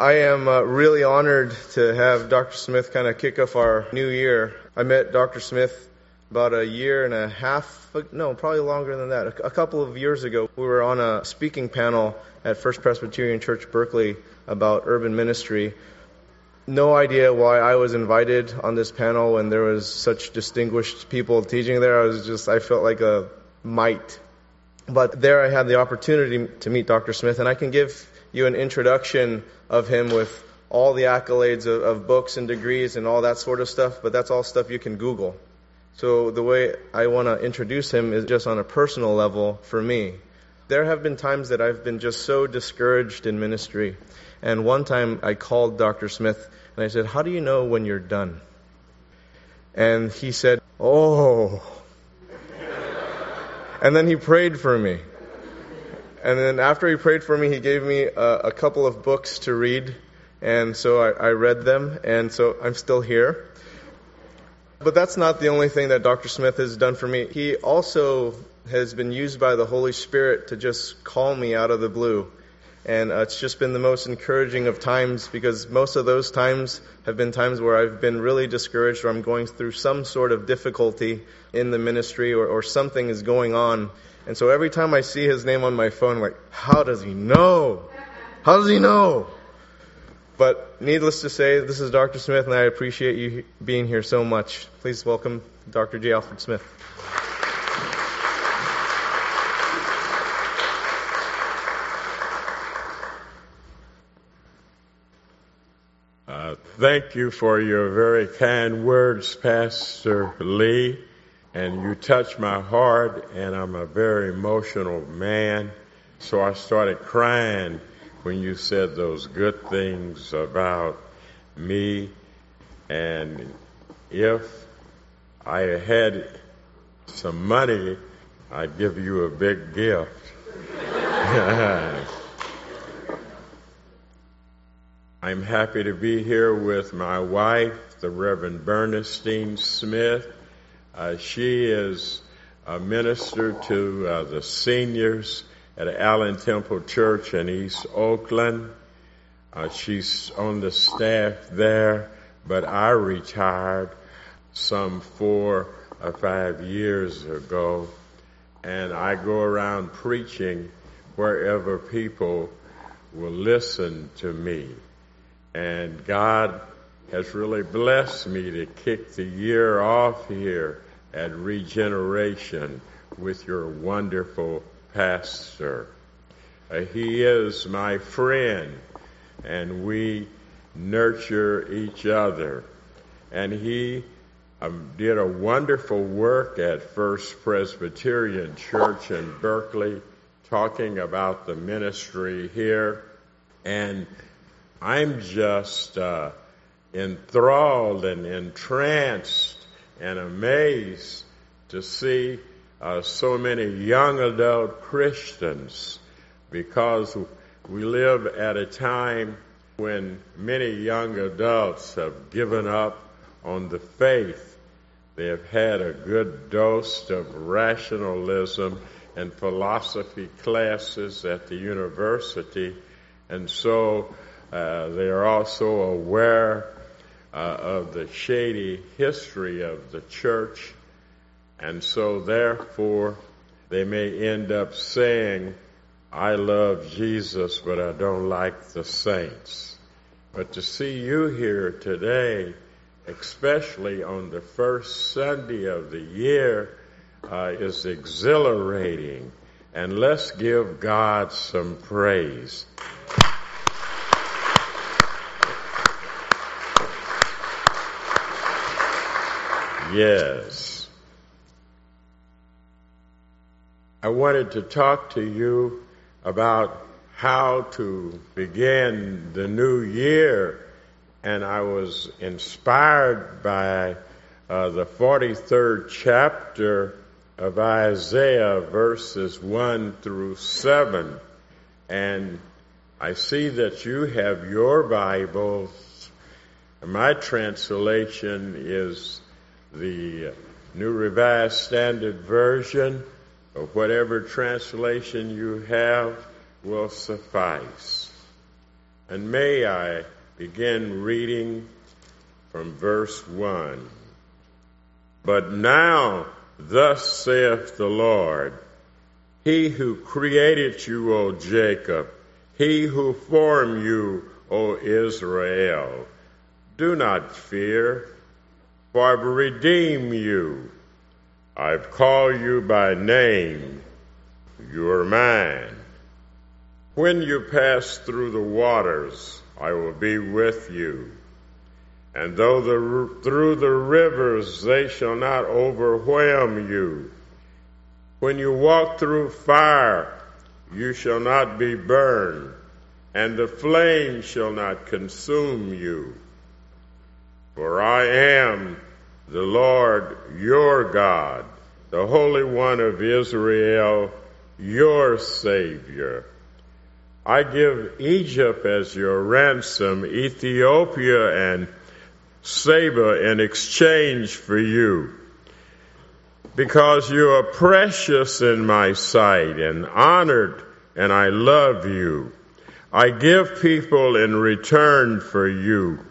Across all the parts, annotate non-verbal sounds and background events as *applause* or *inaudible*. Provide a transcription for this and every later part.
I am uh, really honored to have Dr. Smith kind of kick off our new year. I met Dr. Smith about a year and a half, no, probably longer than that. A couple of years ago, we were on a speaking panel at First Presbyterian Church Berkeley about urban ministry. No idea why I was invited on this panel when there was such distinguished people teaching there. I was just, I felt like a mite. But there I had the opportunity to meet Dr. Smith, and I can give you an introduction of him with all the accolades of, of books and degrees and all that sort of stuff, but that's all stuff you can Google. So the way I want to introduce him is just on a personal level for me. There have been times that I've been just so discouraged in ministry. And one time I called Dr. Smith and I said, How do you know when you're done? And he said, Oh. *laughs* and then he prayed for me. And then after he prayed for me, he gave me a, a couple of books to read. And so I, I read them. And so I'm still here. But that's not the only thing that Dr. Smith has done for me. He also has been used by the Holy Spirit to just call me out of the blue. And uh, it's just been the most encouraging of times because most of those times have been times where I've been really discouraged or I'm going through some sort of difficulty in the ministry or, or something is going on. And so every time I see his name on my phone, I'm like, how does he know? How does he know? But needless to say, this is Dr. Smith, and I appreciate you being here so much. Please welcome Dr. J. Alfred Smith. Uh, thank you for your very kind words, Pastor Lee. And you touched my heart, and I'm a very emotional man. So I started crying when you said those good things about me, and if I had some money, I'd give you a big gift. *laughs* I'm happy to be here with my wife, the Reverend Bernestine Smith. Uh, she is a minister to uh, the seniors at Allen Temple Church in East Oakland. Uh, she's on the staff there, but I retired some four or five years ago, and I go around preaching wherever people will listen to me. And God has really blessed me to kick the year off here at Regeneration with your wonderful pastor. Uh, he is my friend, and we nurture each other. And he um, did a wonderful work at First Presbyterian Church in Berkeley, talking about the ministry here. And I'm just uh, enthralled and entranced and amazed to see uh, so many young adult Christians because we live at a time when many young adults have given up on the faith. They have had a good dose of rationalism and philosophy classes at the university, and so uh, they are also aware uh, of the shady history of the church and so therefore, they may end up saying, I love Jesus, but I don't like the saints. But to see you here today, especially on the first Sunday of the year, uh, is exhilarating. And let's give God some praise. Yes. I wanted to talk to you about how to begin the new year, and I was inspired by uh, the 43rd chapter of Isaiah, verses 1 through 7. And I see that you have your Bibles. My translation is the New Revised Standard Version or whatever translation you have will suffice. And may I begin reading from verse 1. But now, thus saith the Lord, He who created you, O Jacob, He who formed you, O Israel, do not fear, for I've redeemed you. I've called you by name. You are mine. When you pass through the waters, I will be with you. And though the, through the rivers, they shall not overwhelm you. When you walk through fire, you shall not be burned, and the flame shall not consume you. For I am the Lord your God, the Holy One of Israel, your Savior. I give Egypt as your ransom, Ethiopia and Seba in exchange for you. Because you are precious in my sight and honored, and I love you. I give people in return for you,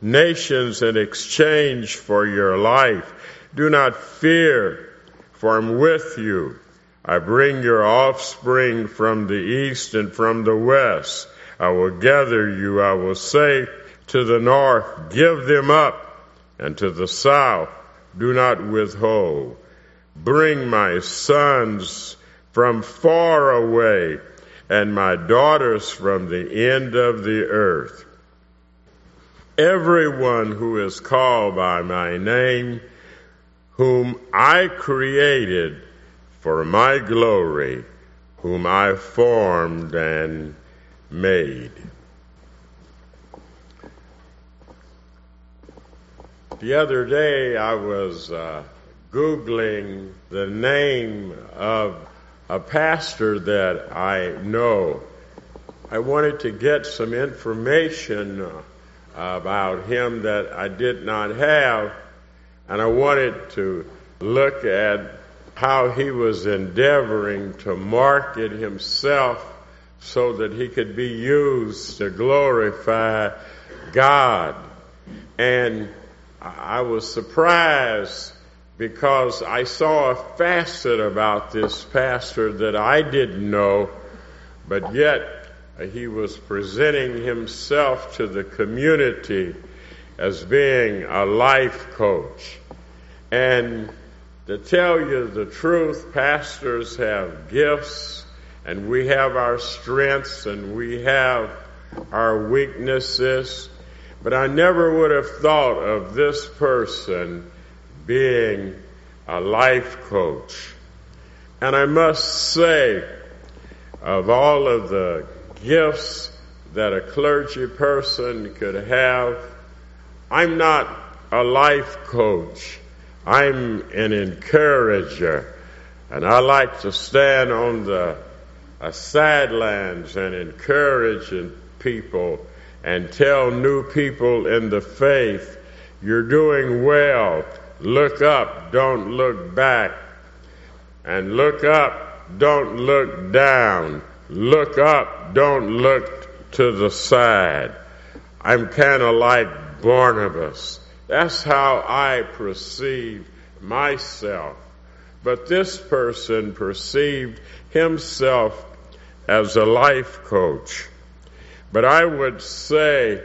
nations in exchange for your life. Do not fear, for I'm with you. I bring your offspring from the east and from the west. I will gather you. I will say to the north, give them up, and to the south, do not withhold. Bring my sons from far away and my daughters from the end of the earth. Everyone who is called by my name, whom I created for my glory, whom I formed and made. The other day I was uh, Googling the name of a pastor that I know. I wanted to get some information about him that I did not have, and I wanted to look at how he was endeavoring to market himself so that he could be used to glorify God. And I was surprised because I saw a facet about this pastor that I didn't know, but yet Uh, he was presenting himself to the community as being a life coach. And to tell you the truth, pastors have gifts and we have our strengths and we have our weaknesses. But I never would have thought of this person being a life coach. And I must say, of all of the gifts that a clergy person could have, I'm not a life coach. I'm an encourager. And I like to stand on the uh, sidelines and encourage people and tell new people in the faith, you're doing well. Look up, don't look back. And look up, don't look down. Look up, don't look to the side. I'm kind of like Barnabas. That's how I perceive myself. But this person perceived himself as a life coach. But I would say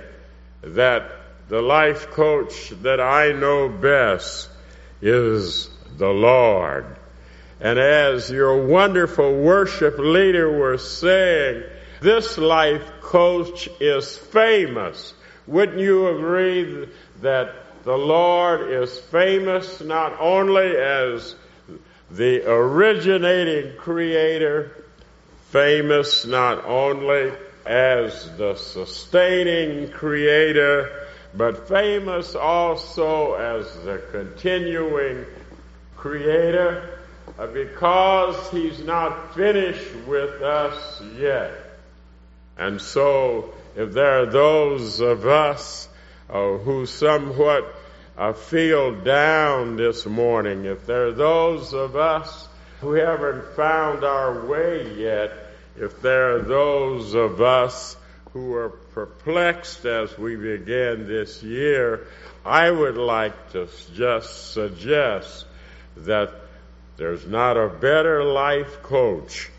that the life coach that I know best is the Lord. And as your wonderful worship leader was saying, this life coach is famous. Wouldn't you agree that the Lord is famous not only as the originating creator, famous not only as the sustaining creator, but famous also as the continuing creator because he's not finished with us yet. And so, if there are those of us uh, who somewhat uh, feel down this morning, if there are those of us who haven't found our way yet, if there are those of us who are perplexed as we begin this year, I would like to just suggest that there's not a better life coach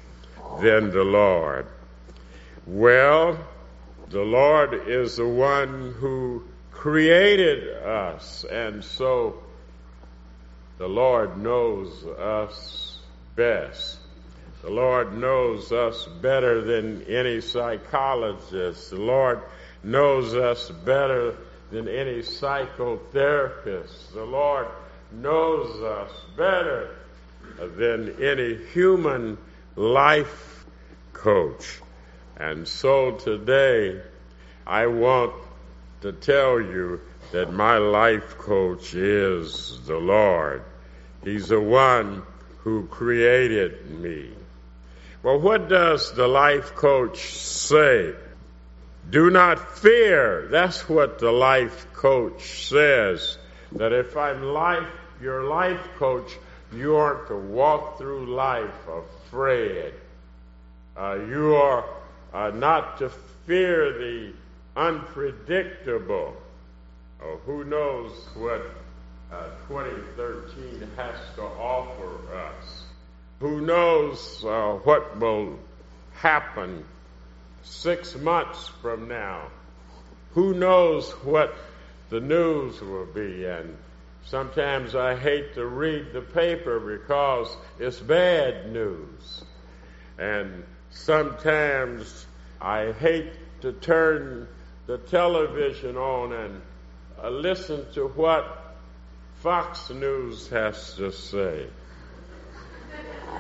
than the Lord. Well, the Lord is the one who created us, and so the Lord knows us best. The Lord knows us better than any psychologist. The Lord knows us better than any psychotherapist. The Lord knows us better than any human life coach. And so today, I want to tell you that my life coach is the Lord. He's the one who created me. Well, what does the life coach say? Do not fear. That's what the life coach says. That if I'm life, your life coach, you aren't to walk through life afraid. Uh, you are uh, not to fear the unpredictable. Oh, who knows what uh, 2013 has to offer us? Who knows uh, what will happen six months from now? Who knows what the news will be? And sometimes I hate to read the paper because it's bad news. And sometimes I hate to turn the television on and uh, listen to what Fox News has to say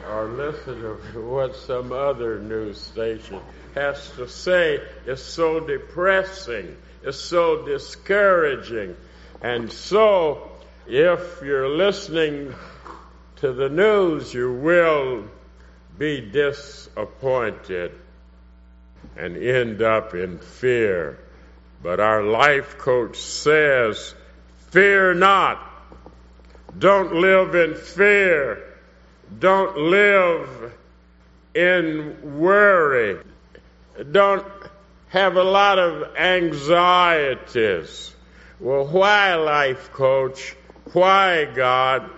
or listen to what some other news station has to say It's so depressing, It's so discouraging. And so, if you're listening to the news, you will be disappointed and end up in fear. But our life coach says, fear not. Don't live in fear. Don't live in worry. Don't have a lot of anxieties. Well, why, life coach? Why, God?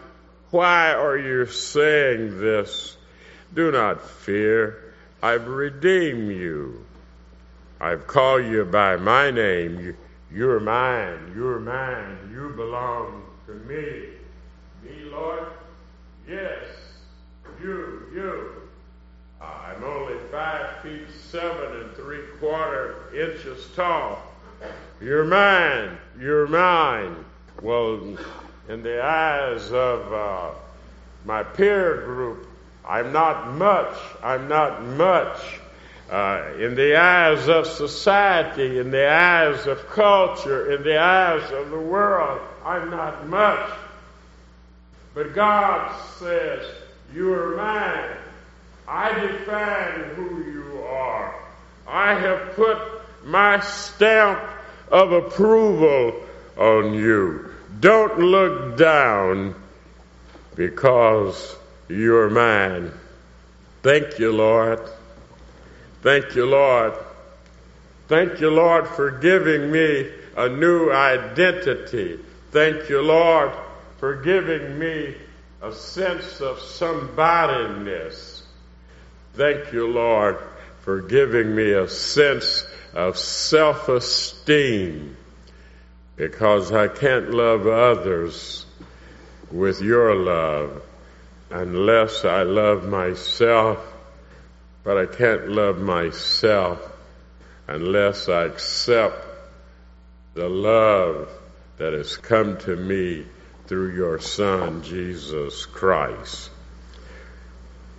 Why are you saying this? Do not fear. I've redeemed you. I've called you by my name. You're mine. You're mine. You belong to me. Me, Lord? Yes. You, you. I'm only five feet seven and three quarter inches tall. You're mine. You're mine. Well, in the eyes of uh, my peer group, I'm not much. I'm not much. Uh, in the eyes of society, in the eyes of culture, in the eyes of the world, I'm not much. But God says, You are mine. I define who you are. I have put my stamp of approval on you. Don't look down because you're mine. Thank you, Lord. Thank you, Lord. Thank you, Lord, for giving me a new identity. Thank you, Lord, for giving me a sense of somebodyness. Thank you, Lord, for giving me a sense of self-esteem because I can't love others with your love unless I love myself, but I can't love myself unless I accept the love that has come to me through your Son, Jesus Christ.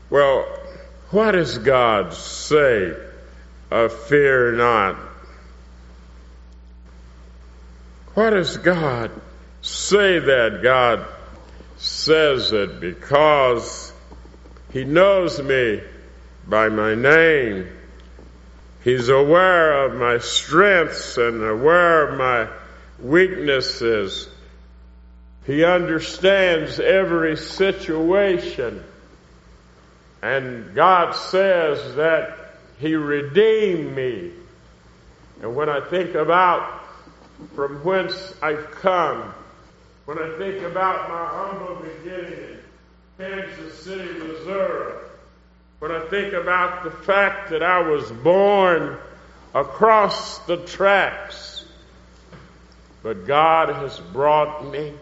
Well, what does God say of fear not? What does God say that God says it because He knows me by my name. He's aware of my strengths and aware of my weaknesses. He understands every situation. And God says that He redeemed me. And when I think about from whence I've come, when I think about my humble beginning in Kansas City, Missouri, when I think about the fact that I was born across the tracks, but God has brought me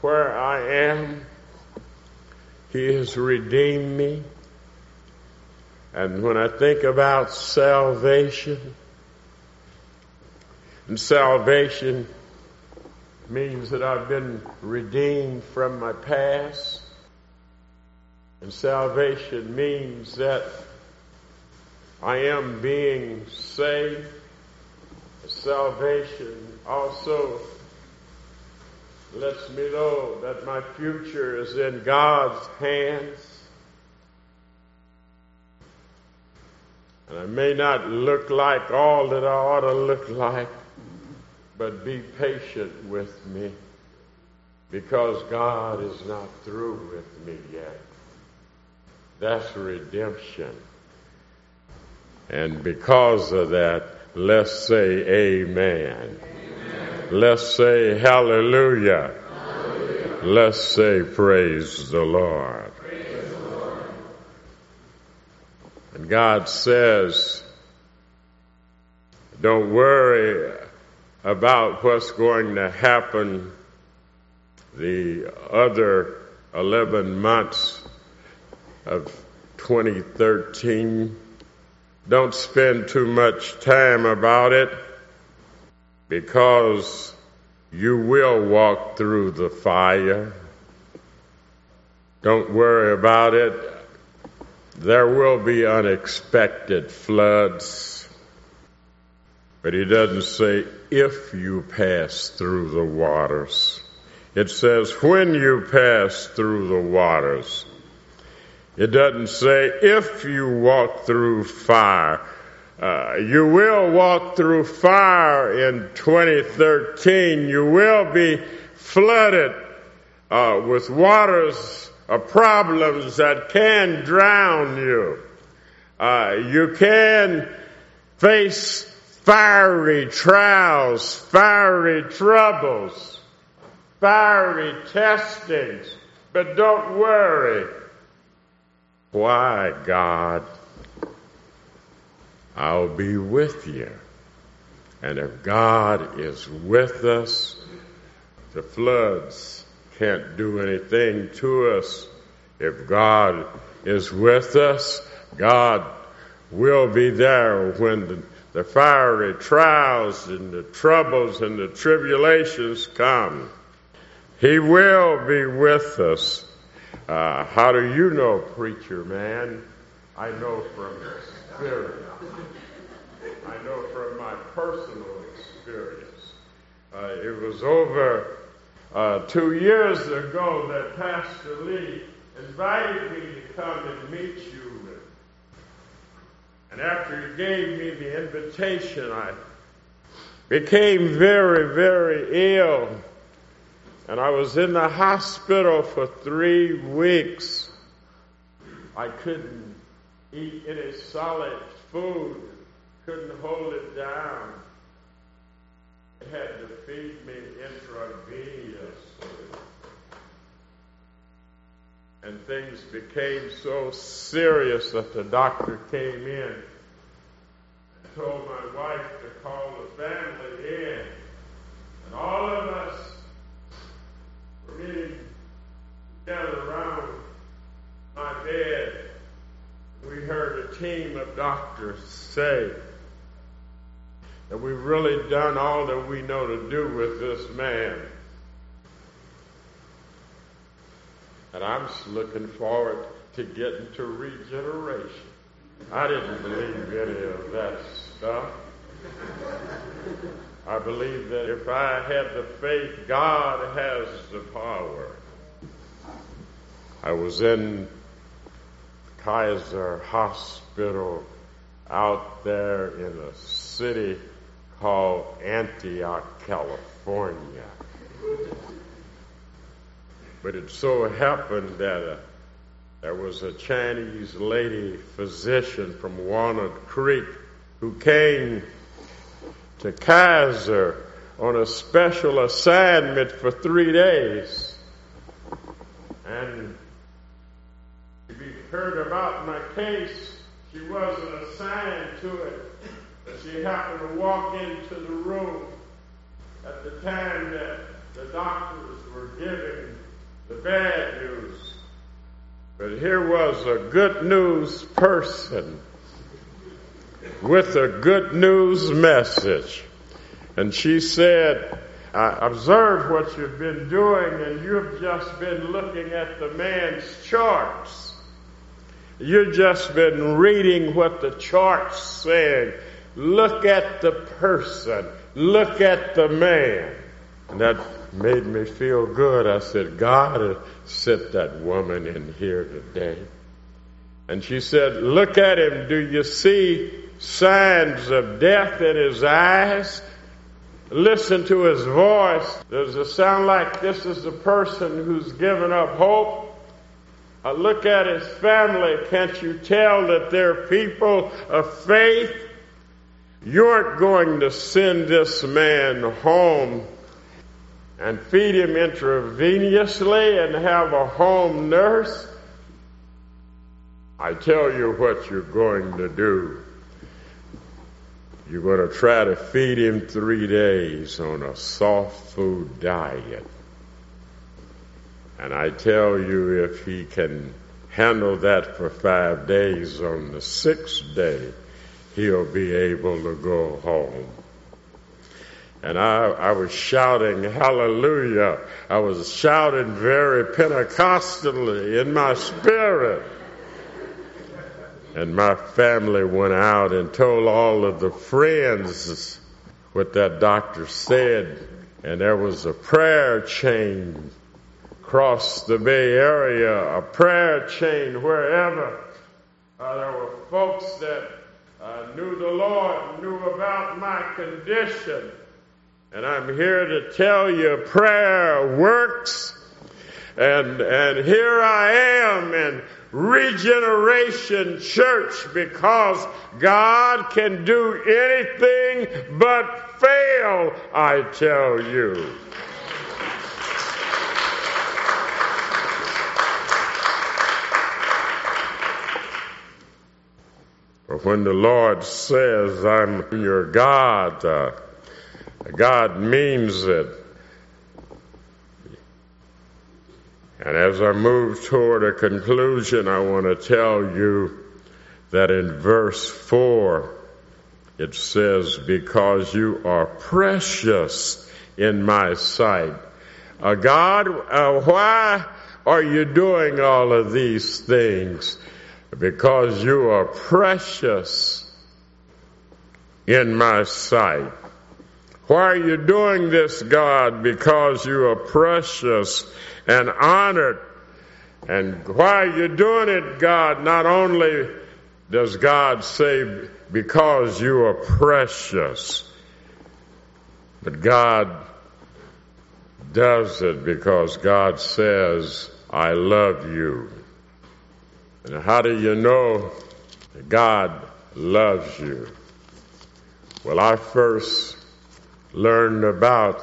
where I am. He has redeemed me. And when I think about salvation, and salvation means that I've been redeemed from my past. And salvation means that I am being saved. Salvation also lets me know that my future is in God's hands. And I may not look like all that I ought to look like, but be patient with me because God is not through with me yet. That's redemption. And because of that, let's say amen. amen. Let's say hallelujah. hallelujah. Let's say praise the Lord. Praise the Lord. And God says, don't worry about what's going to happen the other 11 months of 2013. Don't spend too much time about it because you will walk through the fire. Don't worry about it. There will be unexpected floods. But he doesn't say if you pass through the waters. It says when you pass through the waters. It doesn't say if you walk through fire. Uh, you will walk through fire in 2013. You will be flooded uh, with waters of problems that can drown you. Uh, you can face fiery trials, fiery troubles, fiery testings, but don't worry. Why, God? I'll be with you. And if God is with us, the floods can't do anything to us. If God is with us, God will be there when the, the fiery trials and the troubles and the tribulations come. He will be with us. Uh, how do you know, preacher man? I know from experience. I know from my personal experience. Uh, it was over uh, two years ago that Pastor Lee invited me to come and meet you. And after he gave me the invitation, I became very, very ill. And I was in the hospital for three weeks. I couldn't eat any solid food, couldn't hold it down. They had to feed me intravenously. And things became so serious that the doctor came in told my wife to call the family in. And all of us were meeting together around my bed, we heard a team of doctors say that we've really done all that we know to do with this man. And I'm looking forward to getting to regeneration. I didn't believe any of that stuff. I believe that if I had the faith, God has the power. I was in Kaiser Hospital out there in a city called Antioch, California. But it so happened that uh, there was a Chinese lady physician from Walnut Creek who came to Kaiser on a special assignment for three days. And we heard about my case. She wasn't assigned to it. But she happened to walk into the room at the time that the doctors were giving the bad news. But here was a good news person with a good news message. And she said, I observed what you've been doing, and you've just been looking at the man's charts. You've just been reading what the charts saying. Look at the person. Look at the man. And that made me feel good. I said, God sent that woman in here today. And she said, look at him. Do you see signs of death in his eyes? Listen to his voice. Does it sound like this is a person who's given up hope? I look at his family. Can't you tell that they're people of faith? You aren't going to send this man home and feed him intravenously and have a home nurse. I tell you what you're going to do. You're going to try to feed him three days on a soft food diet. And I tell you, if he can handle that for five days, on the sixth day, he'll be able to go home. And I, I was shouting hallelujah. I was shouting very Pentecostally in my spirit. And my family went out and told all of the friends what that doctor said. And there was a prayer chain across the Bay Area, a prayer chain wherever. Uh, there were folks that uh, knew the Lord, knew about my condition. And I'm here to tell you prayer works. And, and here I am in Regeneration Church because God can do anything but fail, I tell you. When the Lord says, I'm your God, uh, God means it. And as I move toward a conclusion, I want to tell you that in verse 4, it says, Because you are precious in my sight. Uh, God, uh, why are you doing all of these things? Because you are precious in my sight. Why are you doing this, God? Because you are precious and honored. And why are you doing it, God? Not only does God say, because you are precious, but God does it because God says, I love you. And how do you know that God loves you? Well, I first learned about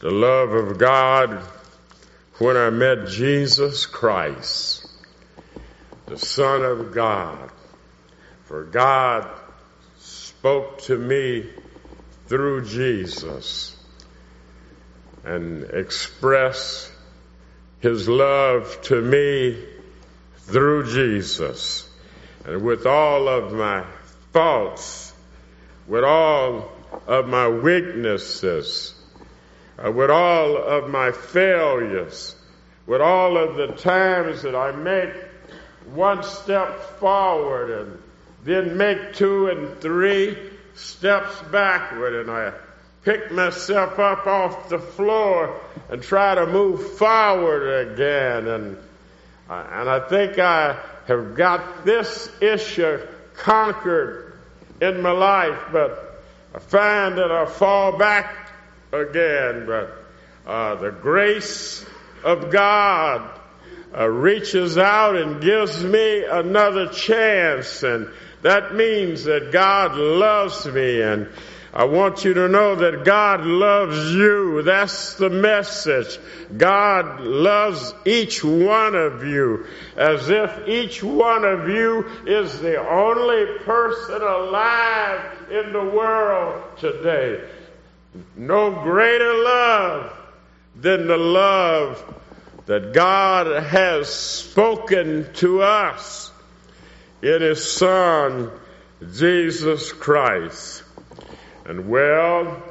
the love of God when I met Jesus Christ, the Son of God. For God spoke to me through Jesus and expressed his love to me through Jesus. And with all of my faults, with all of my weaknesses, uh, with all of my failures, with all of the times that I make one step forward and then make two and three steps backward and I pick myself up off the floor and try to move forward again. And uh, and I think I have got this issue conquered in my life but I find that I fall back again, but uh, the grace of God uh, reaches out and gives me another chance. And That means that God loves me and I want you to know that God loves you. That's the message. God loves each one of you as if each one of you is the only person alive in the world today. No greater love than the love that God has spoken to us in His Son, Jesus Christ. And well,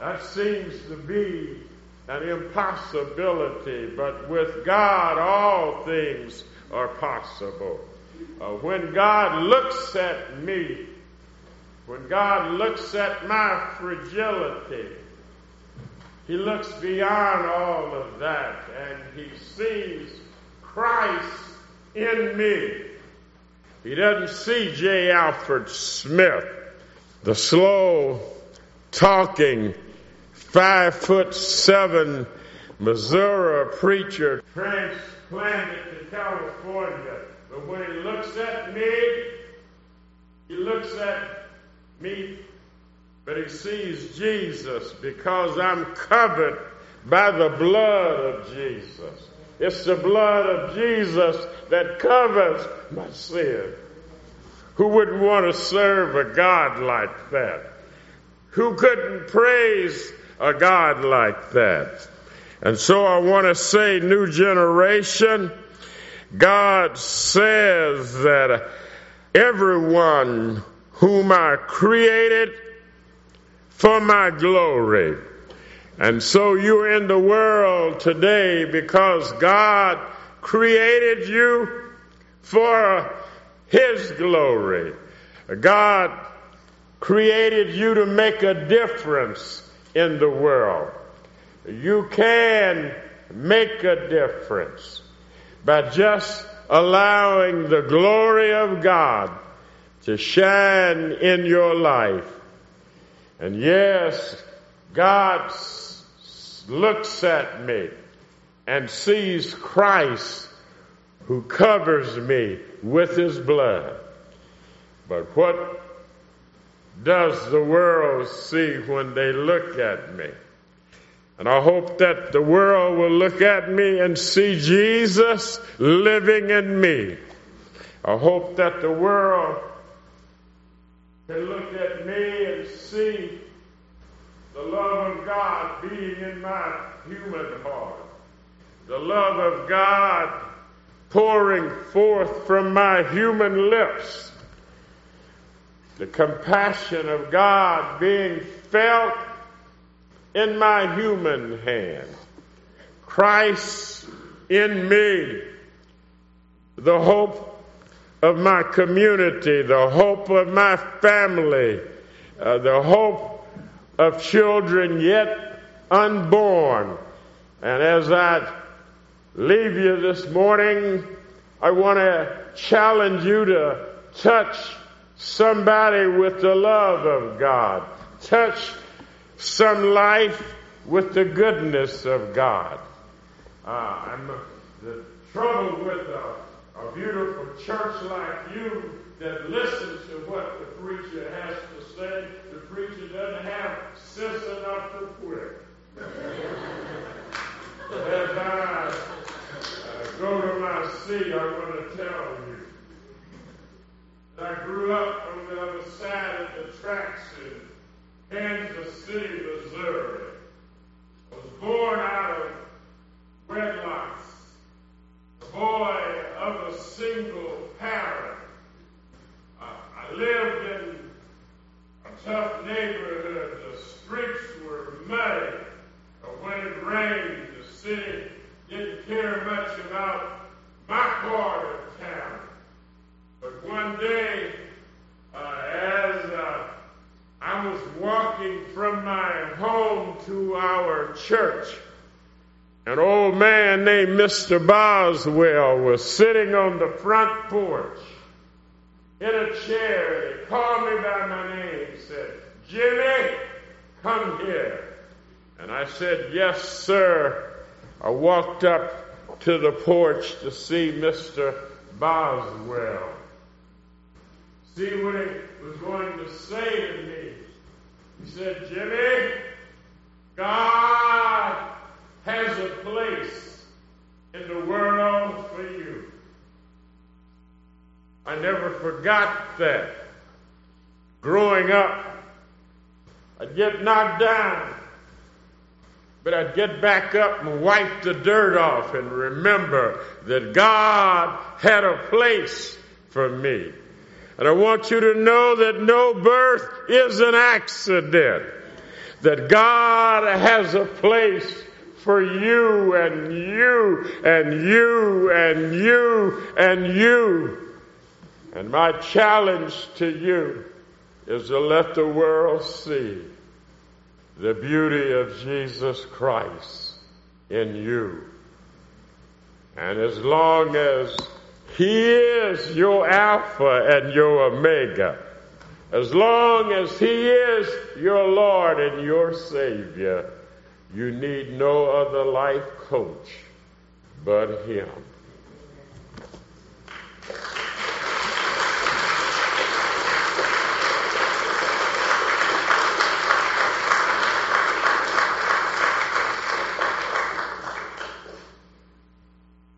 that seems to be an impossibility, but with God all things are possible. Uh, when God looks at me, when God looks at my fragility, He looks beyond all of that and He sees Christ in me. He doesn't see J. Alfred Smith, the slow talking five foot seven Missouri preacher transplanted to California. But when he looks at me, he looks at me, but he sees Jesus because I'm covered by the blood of Jesus. It's the blood of Jesus that covers my sin. Who wouldn't want to serve a God like that? Who couldn't praise a God like that? And so I want to say, new generation, God says that everyone whom I created for my glory. And so you're in the world today because God created you for His glory. God created you to make a difference in the world. You can make a difference by just allowing the glory of God to shine in your life. And yes, God looks at me and sees Christ who covers me with his blood. But what does the world see when they look at me? And I hope that the world will look at me and see Jesus living in me. I hope that the world can look at me and see the love of God being in my human heart. The love of God pouring forth from my human lips the compassion of God being felt in my human hand. Christ in me, the hope of my community, the hope of my family, uh, the hope of children yet unborn. And as I leave you this morning, I want to challenge you to touch somebody with the love of God. Touch some life with the goodness of God. Uh, and the trouble with a, a beautiful church like you that listens to what the preacher has to say, the preacher doesn't have sense enough to quit. *laughs* As I uh, go to my seat, I want to tell you I grew up on the other side of the tracks in Kansas City, Missouri. Was born out of wedlocks, a boy of a single parent. I lived in a tough neighborhood. The streets were muddy. But when it rained, the city didn't care much about my part of town. But one day, uh, as uh, I was walking from my home to our church, an old man named Mr. Boswell was sitting on the front porch in a chair. He called me by my name. Said, Jimmy, come here. And I said, Yes, sir. I walked up to the porch to see Mr. Boswell. See what he was going to say to me. He said, Jimmy, God has a place in the world for you. I never forgot that. Growing up, I'd get knocked down, but I'd get back up and wipe the dirt off and remember that God had a place for me. And I want you to know that no birth is an accident. That God has a place for you and you and you and you and you. And my challenge to you is to let the world see the beauty of Jesus Christ in you. And as long as He is your Alpha and your Omega, as long as He is your Lord and your Savior, you need no other life coach but Him.